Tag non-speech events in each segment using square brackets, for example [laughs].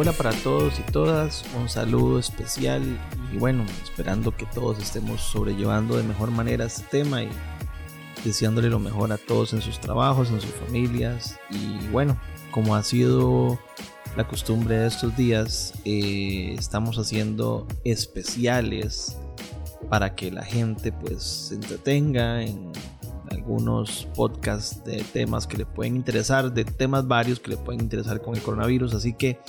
Hola para todos y todas, un saludo especial y bueno, esperando que todos estemos sobrellevando de mejor manera este tema y deseándole lo mejor a todos en sus trabajos, en sus familias. Y bueno, como ha sido la costumbre de estos días, eh, estamos haciendo especiales para que la gente pues se entretenga en algunos podcasts de temas que le pueden interesar, de temas varios que le pueden interesar con el coronavirus, así que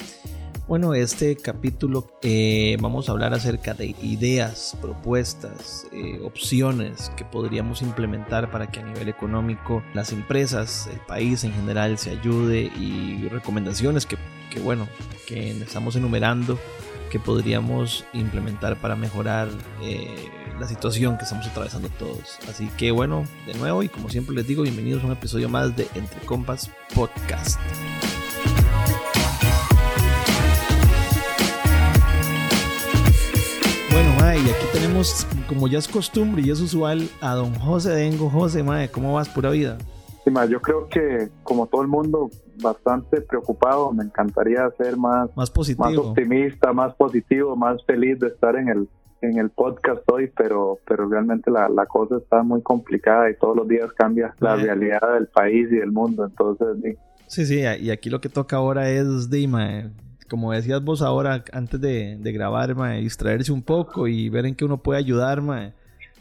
bueno, este capítulo eh, vamos a hablar acerca de ideas, propuestas, eh, opciones que podríamos implementar para que a nivel económico las empresas, el país en general se ayude y recomendaciones que, bueno, que estamos enumerando que podríamos implementar para mejorar eh, la situación que estamos atravesando todos. Así que bueno, de nuevo y como siempre les digo, bienvenidos a un episodio más de Entre Compas Podcast. Y aquí tenemos, como ya es costumbre y es usual, a don José Dengo. José, mae, ¿cómo vas? Pura vida. Sí, yo creo que, como todo el mundo, bastante preocupado. Me encantaría ser más, más, positivo. más optimista, más positivo, más feliz de estar en el, en el podcast hoy, pero, pero realmente la, la cosa está muy complicada y todos los días cambia la realidad del país y del mundo. Entonces, sí. Sí, y aquí lo que toca ahora es, Dima, como decías vos ahora, antes de, grabar, distraerse un poco y ver en qué uno puede ayudar,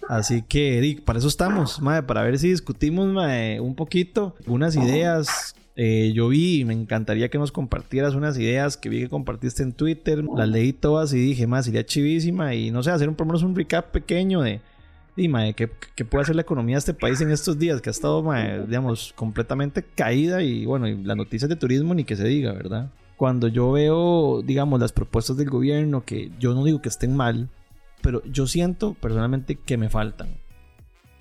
Así que, Eric, para eso estamos, para ver si discutimos un poquito, unas ideas. Eh, yo vi me encantaría que nos compartieras unas ideas que vi que compartiste en Twitter. Las leí todas y dije, más sería chivísima. Y no sé, hacer un, por lo menos un recap pequeño de, de ¿qué, puede hacer la economía de este país en estos días que ha estado, digamos, completamente caída. Y bueno, y las noticias de turismo ni que se diga, ¿verdad? Cuando yo veo, digamos, las propuestas del gobierno, que yo no digo que estén mal, pero yo siento personalmente que me faltan.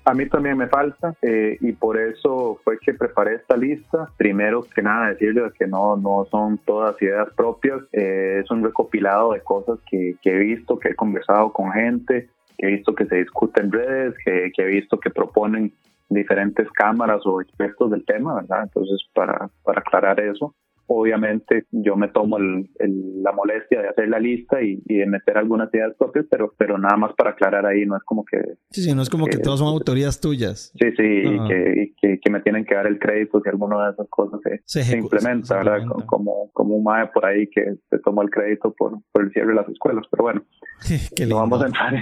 A mí también me falta eh, y por eso fue que preparé esta lista. Primero que nada decirles que no, no son todas ideas propias, eh, es un recopilado de cosas que, que, he visto, que he conversado con gente, que he visto que se discute en redes, que, que he visto que proponen diferentes cámaras o expertos del tema, ¿verdad? Entonces, para, para aclarar eso obviamente yo me tomo la molestia de hacer la lista y, de meter algunas ideas propias, pero, pero nada más para aclarar ahí, no es como que... Sí, sí, no es como que, todas son autorías tuyas. Sí, sí, y, que, que, me tienen que dar el crédito si alguna de esas cosas se, implementa, ¿verdad? Como, como un MAE por ahí que se tomó el crédito por, por el cierre de las escuelas, pero bueno, [laughs] no vamos a entrar.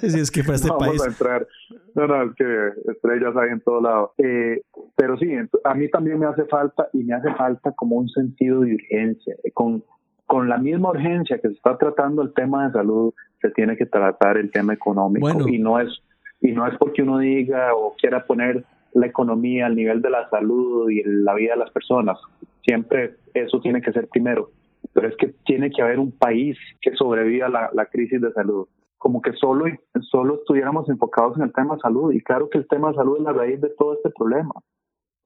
sí, sí, es que para [laughs] este no país... Vamos a entrar. No, no, es que estrellas hay en todo lado. Eh, pero sí, a mí también me hace falta y me hace falta como un sentido de urgencia. Con, con la misma urgencia que se está tratando el tema de salud, se tiene que tratar el tema económico. Y, no es, y no es porque uno diga o quiera poner la economía al nivel de la salud y la vida de las personas. Siempre eso tiene que ser primero. Pero es que tiene que haber un país que sobreviva a la, la crisis de salud como que solo, solo estuviéramos enfocados en el tema de salud. Y claro que el tema de salud es la raíz de todo este problema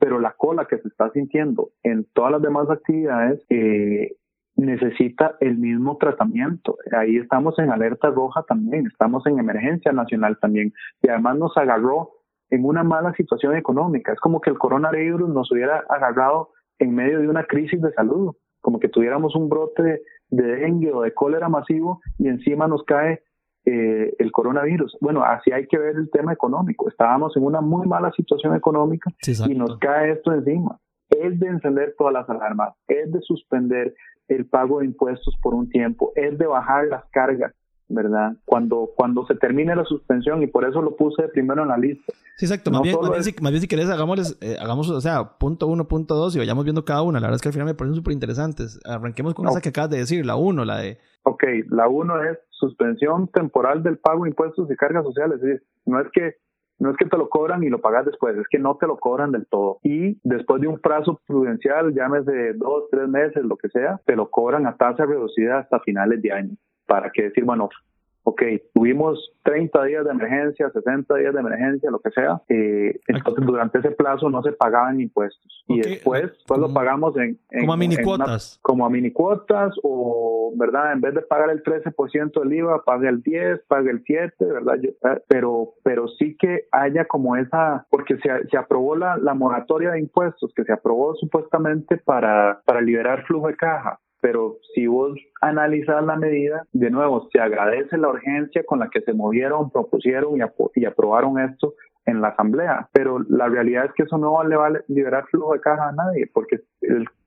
pero la cola que se está sintiendo en todas las demás actividades eh, necesita el mismo tratamiento. Ahí estamos en alerta roja también, estamos en emergencia nacional también, y además nos agarró en una mala situación económica. Es como que el coronavirus nos hubiera agarrado en medio de una crisis de salud, como que tuviéramos un brote de dengue o de cólera masivo y encima nos cae eh, el coronavirus. Bueno, así hay que ver el tema económico. Estábamos en una muy mala situación económica y nos cae esto encima. Es de encender todas las alarmas, es de suspender el pago de impuestos por un tiempo, es de bajar las cargas ¿verdad? Cuando, cuando se termine la suspensión y por eso lo puse primero en la lista. Sí, exacto. más, bien, si, querés, hagamos, eh, hagamos, o sea, punto uno, punto dos y vayamos viendo cada una. La verdad es que al final me parecen súper interesantes. Arranquemos con esa que acabas de decir, la uno, la de... Ok, la uno es suspensión temporal del pago de impuestos y cargas sociales. Es decir, no es que no es que te lo cobran y lo pagas después, es que no te lo cobran del todo. Y después de un plazo prudencial, llámese dos, tres meses, lo que sea, te lo cobran a tasa reducida hasta finales de año para que decir, bueno, ok, tuvimos 30 días de emergencia, 60 días de emergencia, lo que sea, eh, entonces durante ese plazo no se pagaban impuestos. Y después, pues lo pagamos en... como a mini cuotas. como a mini cuotas o, ¿verdad? En vez de pagar el 13% del IVA, pague el 10, pague el 7, ¿verdad? Eh, pero, pero sí que haya como esa, porque se, se aprobó la, la moratoria de impuestos, que se aprobó supuestamente para, para liberar flujo de caja pero si vos analizas la medida, de nuevo, se agradece la urgencia con la que se movieron, propusieron y, aprobaron esto en la asamblea, pero la realidad es que eso no le va a liberar flujo de caja a nadie, porque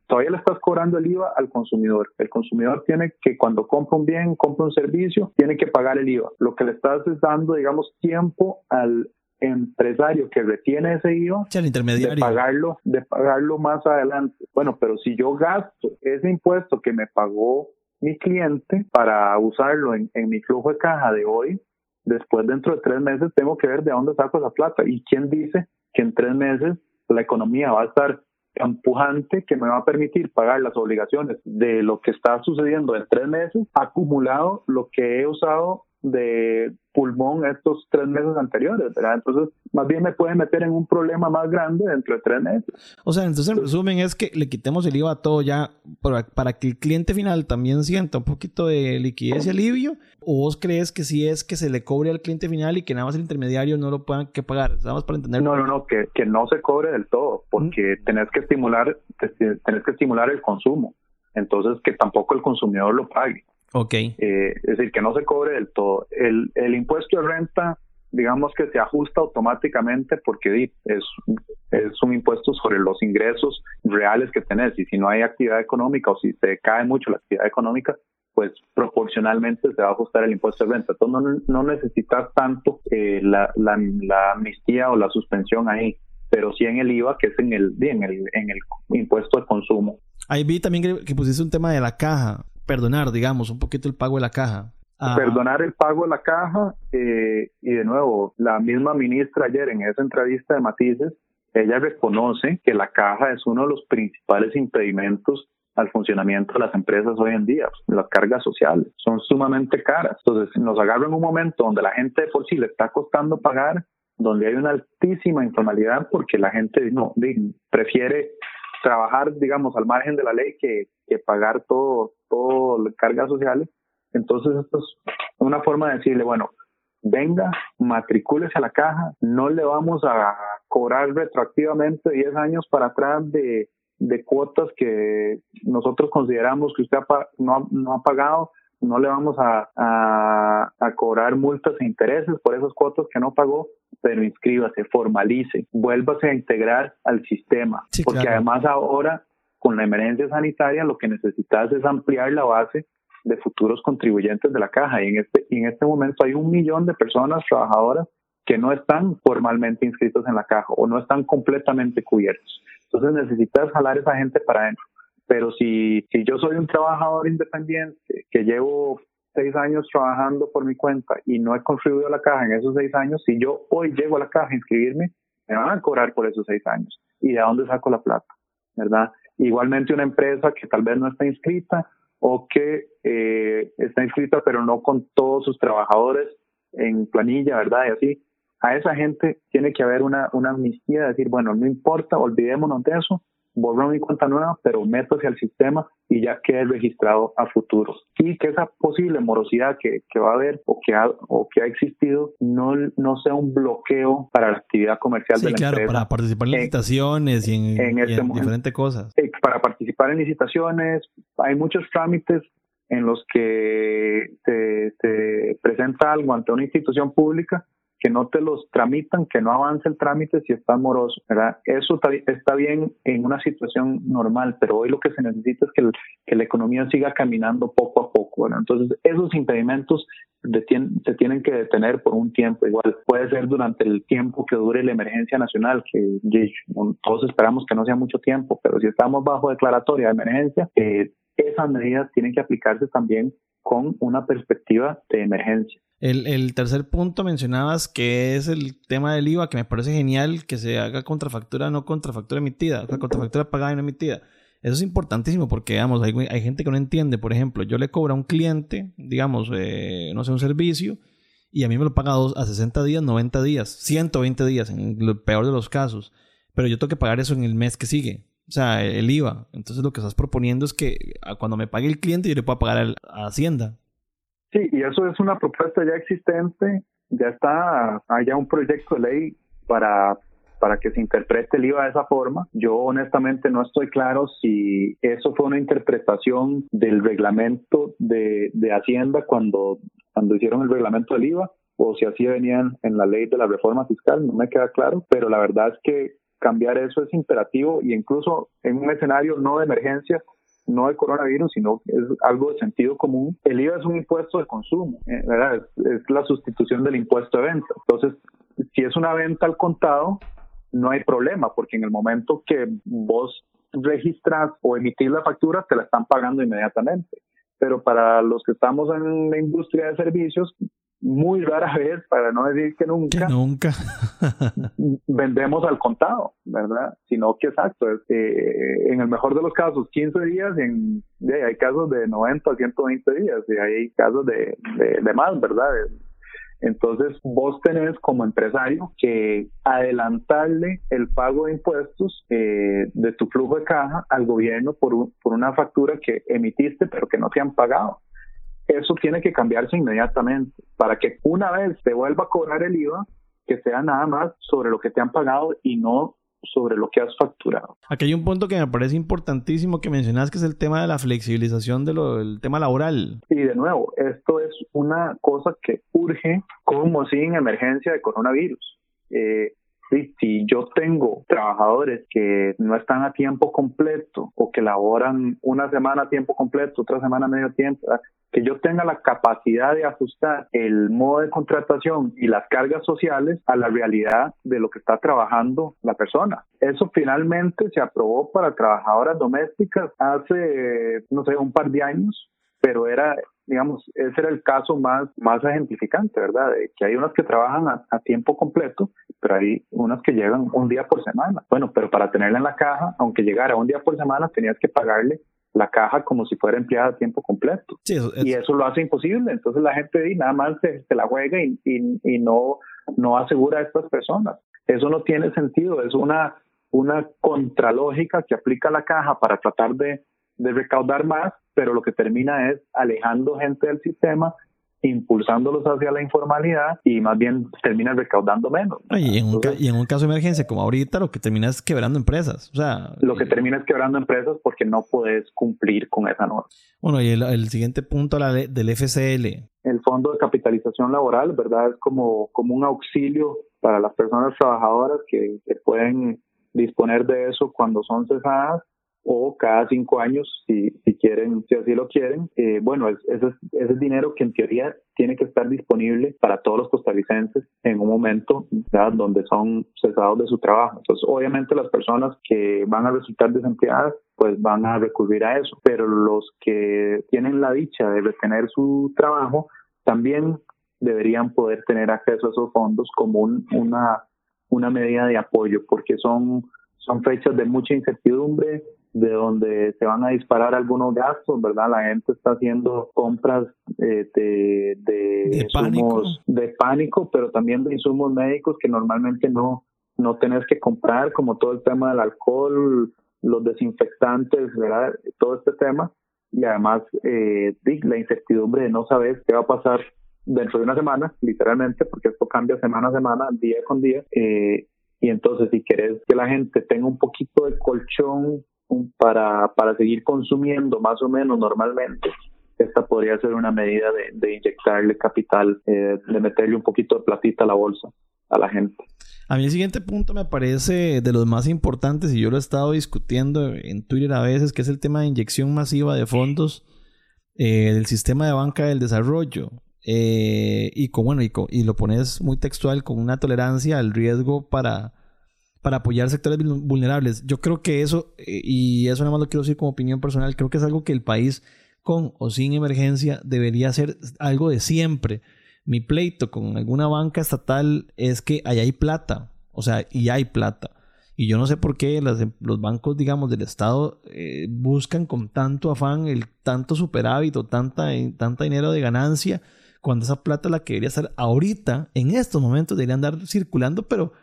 todavía le estás cobrando el IVA al consumidor. El consumidor tiene que cuando compra un bien, compra un servicio, tiene que pagar el IVA. Lo que le estás dando, digamos, tiempo al empresario que retiene ese IVA de pagarlo de pagarlo más adelante. Bueno pero si yo gasto ese impuesto que me pagó mi cliente para usarlo en, mi flujo de caja de hoy después dentro de tres meses tengo que ver de dónde saco esa plata. Y quién dice que en tres meses la economía va a estar empujante que me va a permitir pagar las obligaciones de lo que está sucediendo en tres meses acumulado lo que he usado de pulmón estos tres meses anteriores, ¿verdad? Entonces, más bien me puede meter en un problema más grande dentro de tres meses. O sea, entonces en resumen es que le quitemos el IVA a todo ya para, que el cliente final también sienta un poquito de liquidez y alivio, o vos crees que si es que se le cobre al cliente final y que nada más el intermediario no lo puedan que pagar, nada más para entender. No, no, no, que, que no se cobre del todo, porque mm. tenés que estimular, tenés que estimular el consumo, entonces que tampoco el consumidor lo pague. Ok. Eh, es decir, que no se cobre del todo. El, el impuesto de renta, digamos que se ajusta automáticamente porque es, es un impuesto sobre los ingresos reales que tenés y si no hay actividad económica o si se cae mucho la actividad económica, pues proporcionalmente se va a ajustar el impuesto de renta. Entonces no, no necesitas tanto eh, la, la, la, amnistía o la suspensión ahí, pero sí en el IVA, que es en el, en el, en el impuesto de consumo. Ahí vi también que, que pusiste un tema de la caja perdonar, digamos, un poquito el pago de la caja. Ah. Perdonar el pago de la caja eh, y de nuevo, la misma ministra ayer en esa entrevista de Matices, ella reconoce que la caja es uno de los principales impedimentos al funcionamiento de las empresas hoy en día. Las cargas sociales son sumamente caras. Entonces, nos agarra en un momento donde la gente de por sí le está costando pagar, donde hay una altísima informalidad porque la gente no prefiere trabajar, digamos, al margen de la ley que, que pagar todo, todo las cargas sociales. Entonces, esto es una forma de decirle, bueno, venga, matricúlese a la caja, no le vamos a cobrar retroactivamente 10 años para atrás de, de cuotas que nosotros consideramos que usted no, no ha pagado, no le vamos a, a, cobrar multas e intereses por esas cuotas que no pagó, pero inscríbase, formalice, vuélvase a integrar al sistema, porque además ahora con la emergencia sanitaria lo que necesitas es ampliar la base de futuros contribuyentes de la caja y en este, en este momento hay un millón de personas trabajadoras que no están formalmente inscritos en la caja o no están completamente cubiertos. Entonces necesitas jalar a esa gente para adentro. Pero si, si yo soy un trabajador independiente que llevo seis años trabajando por mi cuenta y no he contribuido a la caja en esos seis años, si yo hoy llego a la caja a inscribirme, me van a cobrar por esos seis años. ¿Y de dónde saco la plata? ¿Verdad? Igualmente una empresa que tal vez no está inscrita o que eh, está inscrita pero no con todos sus trabajadores en planilla, ¿verdad? Y así, a esa gente tiene que haber una, una amnistía, de decir, bueno, no importa, olvidémonos de eso, borro mi cuenta nueva, pero meto hacia el sistema y ya quede registrado a futuro. Y que esa posible morosidad que, que va a haber o que ha, o que ha existido no, no sea un bloqueo para la actividad comercial de la claro, para participar en licitaciones y en, este diferentes cosas. Para participar en licitaciones hay muchos trámites en los que se presenta algo ante una institución pública que no te los tramitan, que no avance el trámite si está moroso, ¿verdad? Eso está bien en una situación normal, pero hoy lo que se necesita es que, la economía siga caminando poco a poco, ¿verdad? Entonces, esos impedimentos se tienen que detener por un tiempo, igual puede ser durante el tiempo que dure la emergencia nacional, que todos esperamos que no sea mucho tiempo, pero si estamos bajo declaratoria de emergencia, eh, esas medidas tienen que aplicarse también con una perspectiva de emergencia. El, tercer punto mencionabas que es el tema del IVA, que me parece genial que se haga contrafactura, no contrafactura emitida, o sea, contrafactura pagada y no emitida. Eso es importantísimo porque, digamos, hay, gente que no entiende. Por ejemplo, yo le cobro a un cliente, digamos, eh, no sé, un servicio, y a mí me lo paga a 60 días, 90 días, 120 días, en el peor de los casos. Pero yo tengo que pagar eso en el mes que sigue. O sea, el IVA. Entonces lo que estás proponiendo es que cuando me pague el cliente yo le pueda pagar a Hacienda. Sí, y eso es una propuesta ya existente, ya está, hay un proyecto de ley para, para que se interprete el IVA de esa forma. Yo honestamente no estoy claro si eso fue una interpretación del reglamento de, de Hacienda cuando, cuando hicieron el reglamento del IVA o si así venían en la ley de la reforma fiscal, no me queda claro, pero la verdad es que cambiar eso es imperativo y incluso en un escenario no de emergencia, no de coronavirus, sino es algo de sentido común. El IVA es un impuesto de consumo, eh. Es, la sustitución del impuesto de venta. Entonces, si es una venta al contado, no hay problema, porque en el momento que vos registras o emitís la factura, te la están pagando inmediatamente. Pero para los que estamos en la industria de servicios, muy rara vez, para no decir que nunca, nunca. [laughs] vendemos al contado, ¿verdad? Sino que exacto, es, eh, en el mejor de los casos 15 días, en, hay casos de 90 a 120 días, y hay casos de, de, más, ¿verdad? Entonces, vos tenés como empresario que adelantarle el pago de impuestos eh, de tu flujo de caja al gobierno por, por una factura que emitiste pero que no te han pagado eso tiene que cambiarse inmediatamente para que una vez te vuelva a cobrar el IVA, que sea nada más sobre lo que te han pagado y no sobre lo que has facturado. Aquí hay un punto que me parece importantísimo que mencionas, que es el tema de la flexibilización del tema laboral. Y de nuevo, esto es una cosa que urge como sin emergencia de coronavirus. Eh, si yo tengo trabajadores que no están a tiempo completo o que laboran una semana a tiempo completo, otra semana a medio tiempo, que yo tenga la capacidad de ajustar el modo de contratación y las cargas sociales a la realidad de lo que está trabajando la persona. Eso finalmente se aprobó para trabajadoras domésticas hace, no sé, un par de años, pero era digamos, ese era el caso más, más ejemplificante, ¿verdad? De que hay unas que trabajan a, tiempo completo, pero hay unas que llegan un día por semana. Bueno, pero para tenerla en la caja, aunque llegara un día por semana, tenías que pagarle la caja como si fuera empleada a tiempo completo. Y eso lo hace imposible. Entonces la gente nada más se, la juega y, y, no, no asegura a estas personas. Eso no tiene sentido. Es una, una contralógica que aplica la caja para tratar de, de recaudar más, pero lo que termina es alejando gente del sistema impulsándolos hacia la informalidad y más bien termina recaudando menos. Y en, un, y en un caso de emergencia como ahorita, lo que termina es quebrando empresas. O sea, lo que termina es quebrando empresas porque no puedes cumplir con esa norma. Bueno, y el, siguiente punto la del FCL. El Fondo de Capitalización Laboral, ¿verdad? Es como, como un auxilio para las personas trabajadoras que, que pueden disponer de eso cuando son cesadas o cada cinco años, si, si quieren, si así lo quieren. Eh, bueno, es, ese, es, dinero que en teoría tiene que estar disponible para todos los costarricenses en un momento donde son cesados de su trabajo. Entonces, obviamente las personas que van a resultar desempleadas pues van a recurrir a eso, pero los que tienen la dicha de retener su trabajo también deberían poder tener acceso a esos fondos como una, una medida de apoyo, porque son, son fechas de mucha incertidumbre, de donde se van a disparar algunos gastos, ¿verdad? La gente está haciendo compras eh, de, de, insumos de pánico, pero también de insumos médicos que normalmente no, no tenés que comprar, como todo el tema del alcohol, los desinfectantes, ¿verdad? Todo este tema. Y además, eh, la incertidumbre de no saber qué va a pasar dentro de una semana, literalmente, porque esto cambia semana a semana, día con día. Eh, y entonces, si querés que la gente tenga un poquito de colchón para, para seguir consumiendo más o menos normalmente, esta podría ser una medida de, inyectarle capital, eh, de meterle un poquito de platita a la bolsa a la gente. A mí el siguiente punto me parece de los más importantes y yo lo he estado discutiendo en Twitter a veces, que es el tema de inyección masiva de fondos eh, del sistema de banca del desarrollo. Eh, y, con, bueno, y, y lo pones muy textual con una tolerancia al riesgo para para apoyar sectores vulnerables. Yo creo que eso, eh, y eso nada más lo quiero decir como opinión personal, creo que es algo que el país con o sin emergencia debería ser algo de siempre. Mi pleito con alguna banca estatal es que allá hay plata, o sea, y hay plata. Y yo no sé por qué los bancos, digamos, del Estado eh, buscan con tanto afán el tanto superávit o tanta, tanta dinero de ganancia, cuando esa plata la que debería estar ahorita, en estos momentos, debería andar circulando, pero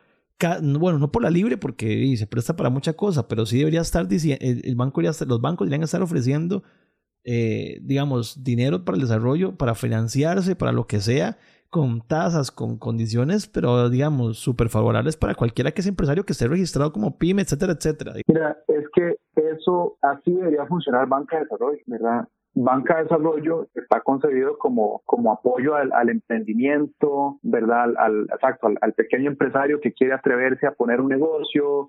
bueno, no por la libre porque se presta para mucha cosa, pero sí debería estar diciendo, el, banco los bancos deberían estar ofreciendo, eh, digamos, dinero para el desarrollo, para financiarse, para lo que sea, con tasas, con condiciones, pero digamos, súper favorables para cualquiera que es empresario que esté registrado como pyme, etcétera, etcétera. Mira, es que eso así debería funcionar banca de desarrollo, ¿verdad? Banca de Desarrollo está concebido como, como apoyo al, al emprendimiento, ¿verdad? Al, exacto, al, pequeño empresario que quiere atreverse a poner un negocio,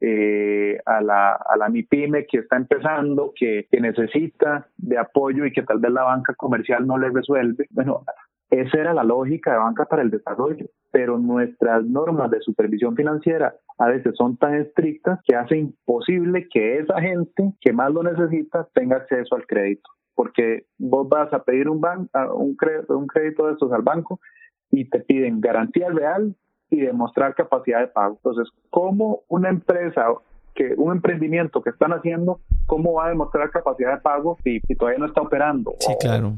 eh, a, la, a la MIPYME que está empezando, que, que necesita de apoyo y que tal vez la banca comercial no le resuelve. Bueno, esa era la lógica de banca para el desarrollo, pero nuestras normas de supervisión financiera a veces son tan estrictas que hace imposible que esa gente que más lo necesita tenga acceso al crédito, porque vos vas a pedir un, ban un, crédito, un crédito de estos al banco y te piden garantía real y demostrar capacidad de pago. Entonces, ¿cómo una empresa que un emprendimiento que están haciendo, ¿cómo va a demostrar capacidad de pago si, todavía no está operando? Sí, claro.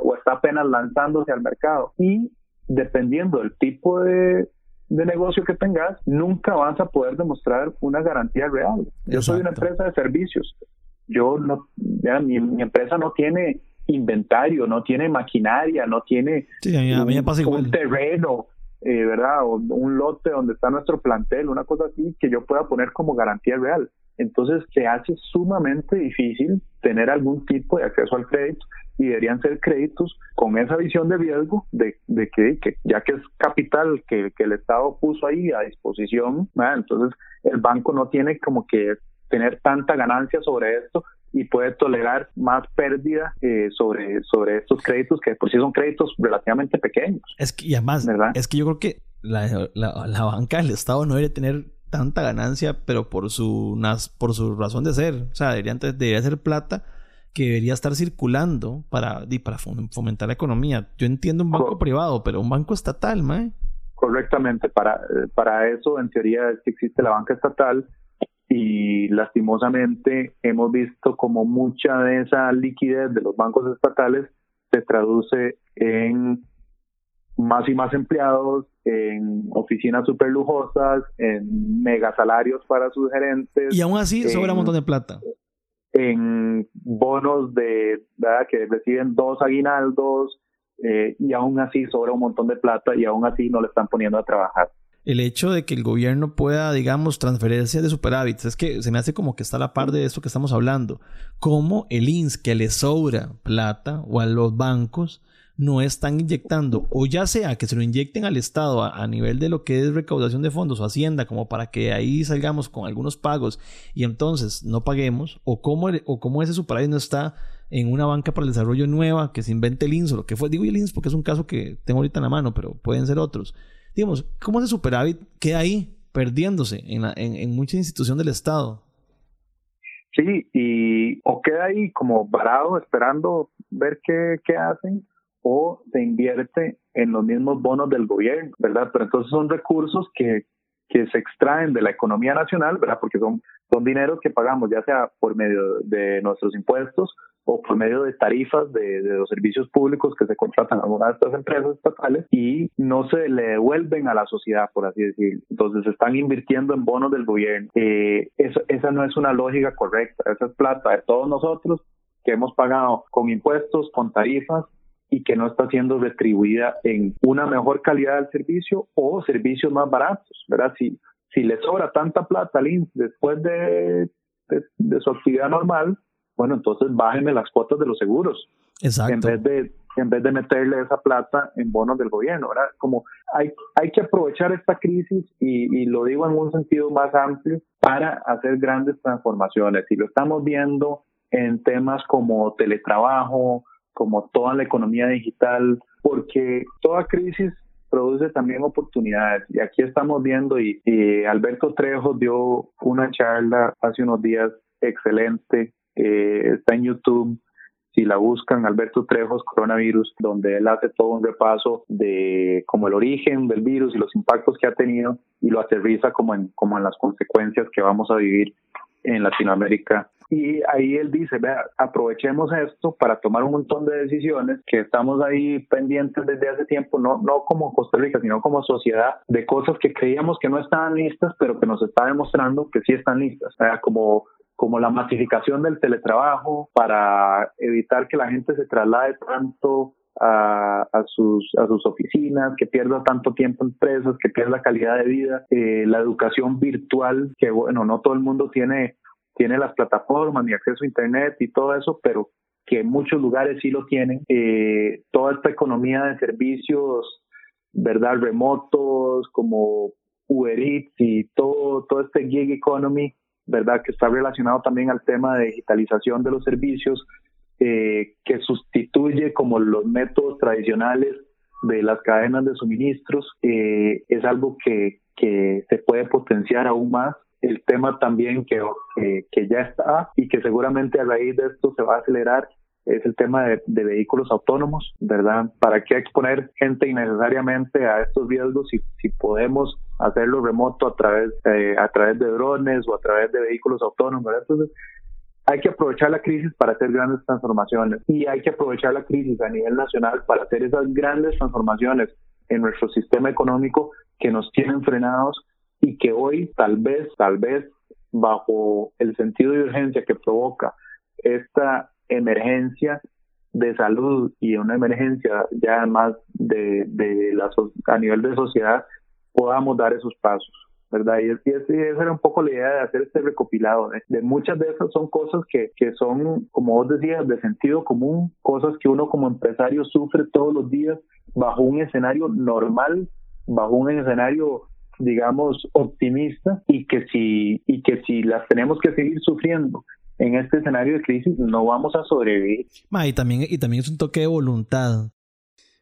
O está apenas lanzándose al mercado. Y dependiendo del tipo de, negocio que tengas, nunca vas a poder demostrar una garantía real. Yo soy una empresa de servicios. Yo no, ya, mi, empresa no tiene inventario, no tiene maquinaria, no tiene un terreno, eh, ¿verdad? O un lote donde está nuestro plantel, una cosa así que yo pueda poner como garantía real. Entonces se hace sumamente difícil tener algún tipo de acceso al crédito y deberían ser créditos con esa visión de riesgo de, de que, ya que es capital que, el Estado puso ahí a disposición, entonces el banco no tiene como que tener tanta ganancia sobre esto y puede tolerar más pérdida eh, sobre, sobre estos créditos que por sí son créditos relativamente pequeños. Es que, y además, es que yo creo que la, la, banca del Estado no debería tener tanta ganancia, pero por su, por su razón de ser. O sea, debería, debería ser plata que debería estar circulando para, para fomentar la economía. Yo entiendo un banco privado, pero un banco estatal, ¿mae? Correctamente, para, eh, para eso en teoría existe la banca estatal y lastimosamente hemos visto como mucha de esa liquidez de los bancos estatales se traduce en más y más empleados, en oficinas súper lujosas, en megasalarios para sus gerentes. Y aún así sobra un montón de plata. En bonos de, ¿verdad? que reciben dos aguinaldos eh, y aún así sobra un montón de plata y aún así no le están poniendo a trabajar el hecho de que el gobierno pueda, digamos, transferencia de superávit. Es que se me hace como que está a la par de esto que estamos hablando. Como el INS que le sobra plata o a los bancos no están inyectando, o ya sea que se lo inyecten al Estado a, nivel de lo que es recaudación de fondos o Hacienda, como para que ahí salgamos con algunos pagos y entonces no paguemos, o como, o como ese superávit no está en una banca para el desarrollo nueva que se invente el INS o lo que fue. Digo el INS porque es un caso que tengo ahorita en la mano, pero pueden ser otros digamos, ¿cómo ese superávit queda ahí perdiéndose en, la, en, en mucha institución del Estado? Sí, y o queda ahí como varado esperando ver qué, qué hacen o se invierte en los mismos bonos del gobierno, ¿verdad? Pero entonces son recursos que, que se extraen de la economía nacional, ¿verdad? Porque son, son dineros que pagamos ya sea por medio de nuestros impuestos o por medio de tarifas de, los servicios públicos que se contratan a algunas de estas empresas estatales y no se le devuelven a la sociedad, por así decirlo. Entonces están invirtiendo en bonos del gobierno. Eh, esa no es una lógica correcta. Esa es plata de todos nosotros que hemos pagado con impuestos, con tarifas y que no está siendo distribuida en una mejor calidad del servicio o servicios más baratos, ¿verdad? Si, si le sobra tanta plata al INS después de, de su actividad normal, bueno, entonces bájenme las cuotas de los seguros. Exacto. En vez de en vez de meterle esa plata en bonos del gobierno, ¿verdad? Como hay, hay que aprovechar esta crisis y, y lo digo en un sentido más amplio para hacer grandes transformaciones. Y lo estamos viendo en temas como teletrabajo, como toda la economía digital, porque toda crisis produce también oportunidades. Y aquí estamos viendo, y, y Alberto Trejo dio una charla hace unos días excelente eh, está en YouTube. Si la buscan, Alberto Trejos, coronavirus, donde él hace todo un repaso de como el origen del virus y los impactos que ha tenido y lo aterriza como en, como en las consecuencias que vamos a vivir en Latinoamérica y ahí él dice, vea, aprovechemos esto para tomar un montón de decisiones que estamos ahí pendientes desde hace tiempo, no, no como Costa Rica, sino como sociedad, de cosas que creíamos que no estaban listas, pero que nos está demostrando que sí están listas. O sea, como como la masificación del teletrabajo para evitar que la gente se traslade tanto a, sus, a sus oficinas, que pierda tanto tiempo en empresas, que pierda calidad de vida, eh, la educación virtual, que bueno, no todo el mundo tiene, tiene las plataformas ni acceso a Internet y todo eso, pero que en muchos lugares sí lo tienen. Eh, toda esta economía de servicios, ¿verdad? Remotos, como Uber Eats y todo, todo este gig economy, ¿verdad? Que está relacionado también al tema de digitalización de los servicios, eh, que sustituye como los métodos tradicionales de las cadenas de suministros, eh, es algo que, que se puede potenciar aún más el tema también que, que, ya está y que seguramente a raíz de esto se va a acelerar es el tema de, vehículos autónomos, ¿verdad? ¿Para qué exponer gente innecesariamente a estos riesgos si, si podemos hacerlo remoto a través, eh, a través de drones o a través de vehículos autónomos. Entonces, hay que aprovechar la crisis para hacer grandes transformaciones y hay que aprovechar la crisis a nivel nacional para hacer esas grandes transformaciones en nuestro sistema económico que nos tienen frenados y que hoy tal vez, tal vez bajo el sentido de urgencia que provoca esta emergencia de salud y una emergencia ya más de, de la, a nivel de sociedad, podamos dar esos pasos. ¿verdad? Y, y, esa era un poco la idea de hacer este recopilado. De muchas de esas son cosas que, que son, como vos decías, de sentido común, cosas que uno como empresario sufre todos los días bajo un escenario normal, bajo un escenario digamos optimista y que si y que si las tenemos que seguir sufriendo en este escenario de crisis no vamos a sobrevivir. y, también, y también es un toque de voluntad.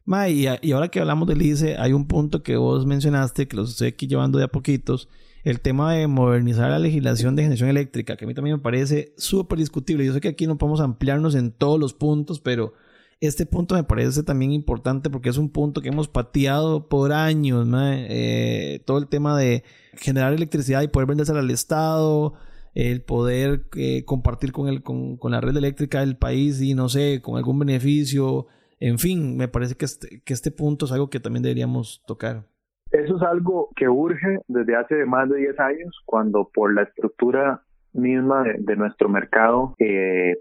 Y, y, ahora que hablamos del ICE, hay un punto que vos mencionaste, que lo estoy aquí llevando de a poquitos, el tema de modernizar la legislación de generación eléctrica, que a mí también me parece súper discutible. Yo sé que aquí no podemos ampliarnos en todos los puntos, pero este punto me parece también importante porque es un punto que hemos pateado por años, eh, todo el tema de generar electricidad y poder vendérsela al Estado, el poder eh, compartir con, el, con, con, la red eléctrica del país y no sé, con algún beneficio. En fin, me parece que este, que este punto es algo que también deberíamos tocar. Eso es algo que urge desde hace más de 10 años, cuando por la estructura misma de, nuestro mercado eh,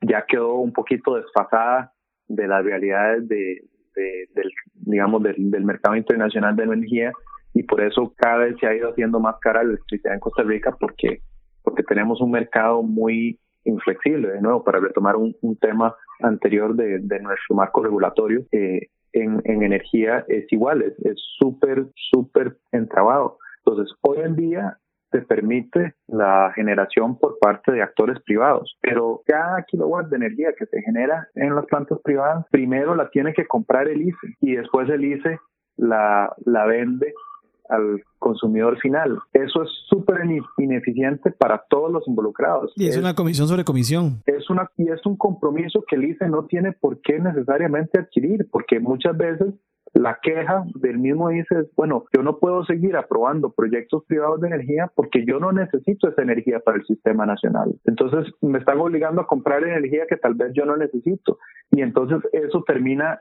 ya quedó un poquito desfasada de las realidades de, del, digamos, del, del mercado internacional de energía y por eso cada vez se ha ido haciendo más cara la electricidad en Costa Rica porque porque tenemos un mercado muy inflexible, de nuevo, para retomar un, tema anterior de, nuestro marco regulatorio, eh, en, energía es igual, es súper, súper entrabado. Entonces, hoy en día se permite la generación por parte de actores privados, pero cada kilowatt de energía que se genera en las plantas privadas, primero la tiene que comprar el ICE y después el ICE la, la vende al consumidor final. Eso es súper ineficiente para todos los involucrados. Y es, una comisión sobre comisión. Es una y es un compromiso que el ICE no tiene por qué necesariamente adquirir, porque muchas veces la queja del mismo ICE es, bueno, yo no puedo seguir aprobando proyectos privados de energía porque yo no necesito esa energía para el sistema nacional. Entonces me están obligando a comprar energía que tal vez yo no necesito. Y entonces eso termina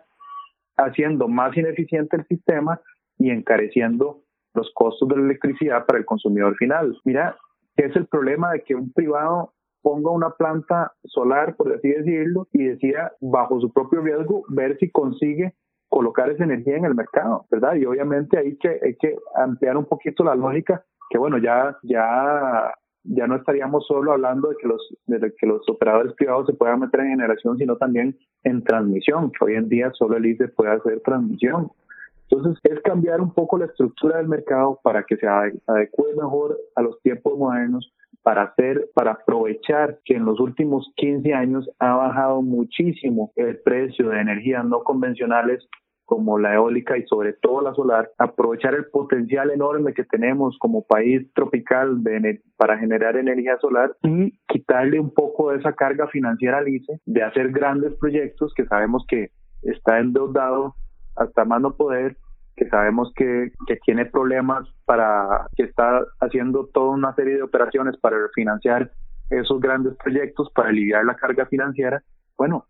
haciendo más ineficiente el sistema y encareciendo los costos de la electricidad para el consumidor final. Mira, ¿qué es el problema de que un privado ponga una planta solar, por así decirlo, y decida bajo su propio riesgo ver si consigue colocar esa energía en el mercado, ¿verdad? Y obviamente hay que, hay que ampliar un poquito la lógica, que bueno, ya, ya, ya no estaríamos solo hablando de que los, de que los operadores privados se puedan meter en generación, sino también en transmisión, que hoy en día solo el ICE puede hacer transmisión. Entonces, es cambiar un poco la estructura del mercado para que se adecue mejor a los tiempos modernos, para hacer, para aprovechar que en los últimos 15 años ha bajado muchísimo el precio de energías no convencionales como la eólica y sobre todo la solar, aprovechar el potencial enorme que tenemos como país tropical de, para generar energía solar y quitarle un poco de esa carga financiera al ICE de hacer grandes proyectos que sabemos que está endeudado hasta más no poder, que sabemos que, que tiene problemas para, que está haciendo toda una serie de operaciones para financiar esos grandes proyectos, para aliviar la carga financiera. Bueno,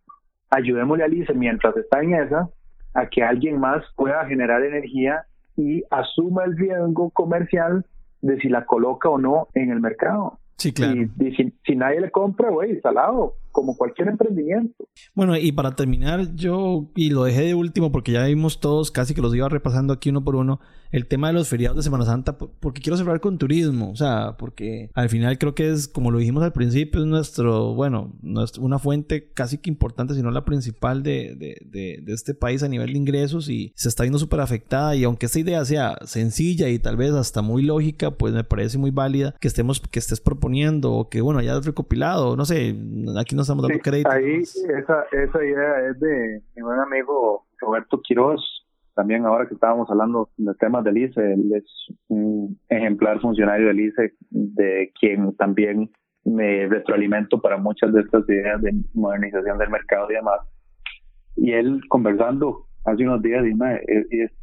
ayudémosle a Lice mientras está en esa, a que alguien más pueda generar energía y asuma el riesgo comercial de si la coloca o no en el mercado. Sí, claro. Y, si, si, nadie le compra, güey, salado, como cualquier emprendimiento. Bueno, y para terminar, yo, y lo dejé de último porque ya vimos todos, casi que los iba repasando aquí uno por uno, el tema de los feriados de Semana Santa, porque quiero cerrar con turismo, o sea, porque al final creo que es, como lo dijimos al principio, es nuestro, bueno, una fuente casi que importante, si no la principal de, de, de, este país a nivel de ingresos y se está viendo súper afectada y aunque esta idea sea sencilla y tal vez hasta muy lógica, pues me parece muy válida que estemos, que estés proponiendo o que, bueno, hayas recopilado, no sé, aquí no estamos dando crédito. Ahí esa, esa idea es de mi buen amigo Roberto Quiroz, también ahora que estábamos hablando de temas del ICE, él es un ejemplar funcionario del ICE, de quien también me retroalimento para muchas de estas ideas de modernización del mercado y demás. Y él conversando hace unos días, dime,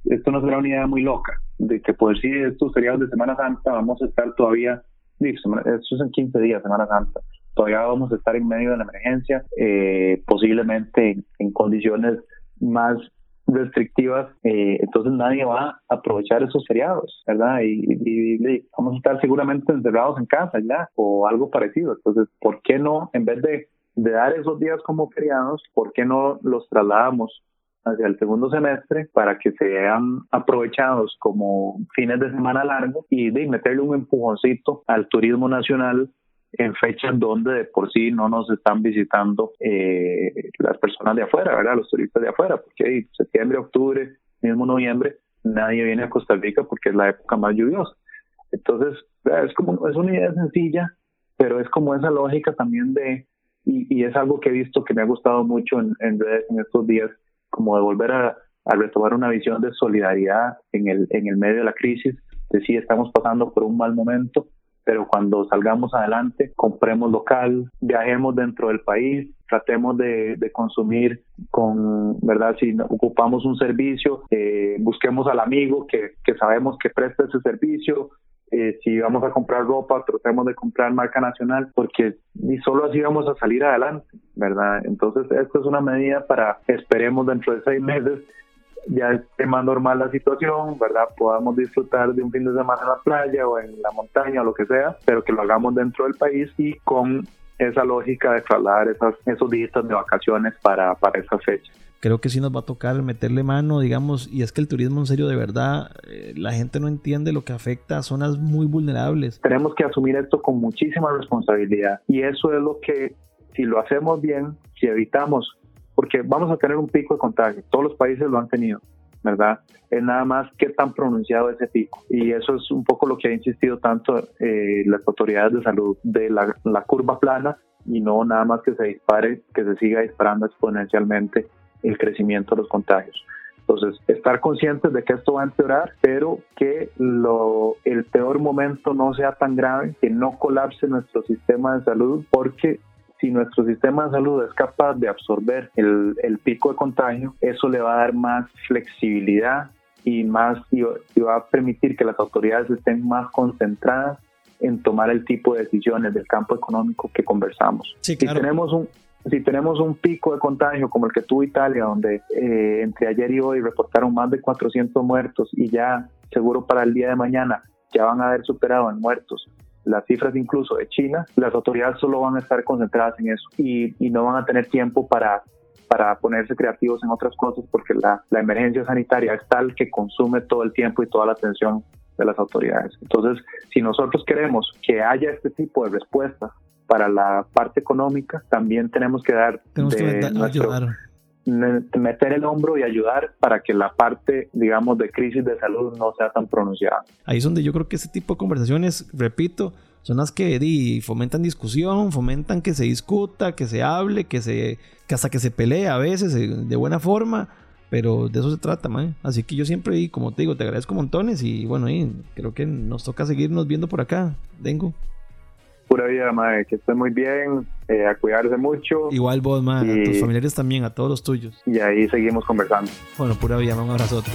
esto no será una idea muy loca, de que por si estos feriados de Semana Santa vamos a estar todavía, esto es en 15 días, Semana Santa, todavía vamos a estar en medio de la emergencia, eh, posiblemente en condiciones más restrictivas, eh, entonces nadie va a aprovechar esos feriados, ¿verdad? Y, vamos a estar seguramente encerrados en casa ya o algo parecido. Entonces, ¿por qué no, en vez de, dar esos días como feriados, ¿por qué no los trasladamos hacia el segundo semestre para que sean aprovechados como fines de semana largos y de meterle un empujoncito al turismo nacional en fechas donde de por sí no nos están visitando eh, las personas de afuera, ¿verdad? Los turistas de afuera, porque ahí septiembre, octubre, mismo noviembre, nadie viene a Costa Rica porque es la época más lluviosa. Entonces, es como, es una idea sencilla, pero es como esa lógica también de, y, es algo que he visto que me ha gustado mucho en, en redes en estos días, como de volver a, a retomar una visión de solidaridad en el, en el medio de la crisis, de si estamos pasando por un mal momento, pero cuando salgamos adelante, compremos local, viajemos dentro del país, tratemos de, consumir con, ¿verdad? Si ocupamos un servicio, eh, busquemos al amigo que, que sabemos que presta ese servicio, eh, si vamos a comprar ropa, tratemos de comprar marca nacional, porque ni solo así vamos a salir adelante, ¿verdad? Entonces, esto es una medida para, esperemos dentro de seis meses, ya esté más normal la situación, ¿verdad? Podamos disfrutar de un fin de semana en la playa o en la montaña o lo que sea, pero que lo hagamos dentro del país y con esa lógica de trasladar esas, esos días de vacaciones para, para esa fecha. Creo que sí nos va a tocar meterle mano, digamos, y es que el turismo en serio de verdad, eh, la gente no entiende lo que afecta a zonas muy vulnerables. Tenemos que asumir esto con muchísima responsabilidad y eso es lo que, si lo hacemos bien, si evitamos porque vamos a tener un pico de contagio, todos los países lo han tenido, ¿verdad? Es nada más qué tan pronunciado ese pico. Y eso es un poco lo que ha insistido tanto eh, las autoridades de salud de la, curva plana y no nada más que se dispare, que se siga disparando exponencialmente el crecimiento de los contagios. Entonces, estar conscientes de que esto va a empeorar, pero que lo, el peor momento no sea tan grave, que no colapse nuestro sistema de salud, porque si nuestro sistema de salud es capaz de absorber el, pico de contagio, eso le va a dar más flexibilidad y más y, va a permitir que las autoridades estén más concentradas en tomar el tipo de decisiones del campo económico que conversamos. Si tenemos un si tenemos un pico de contagio como el que tuvo Italia, donde eh, entre ayer y hoy reportaron más de 400 muertos y ya seguro para el día de mañana ya van a haber superado en muertos las cifras incluso de China, las autoridades solo van a estar concentradas en eso y, no van a tener tiempo para, para ponerse creativos en otras cosas porque la, la emergencia sanitaria es tal que consume todo el tiempo y toda la atención de las autoridades. Entonces, si nosotros queremos que haya este tipo de respuesta para la parte económica, también tenemos que dar meter el hombro y ayudar para que la parte, digamos, de crisis de salud no sea tan pronunciada. Ahí es donde yo creo que ese tipo de conversaciones, repito, son las que di, fomentan discusión, fomentan que se discuta, que se hable, que se que hasta que se pelee a veces eh, de buena forma, pero de eso se trata, man. Así que yo siempre, y como te digo, te agradezco montones y bueno, y creo que nos toca seguirnos viendo por acá. Dengo pura vida, madre, que esté muy bien, eh, a cuidarse mucho. Igual vos, madre, a tus familiares también, a todos los tuyos. Y ahí seguimos conversando. Bueno, pura vida, un abrazote.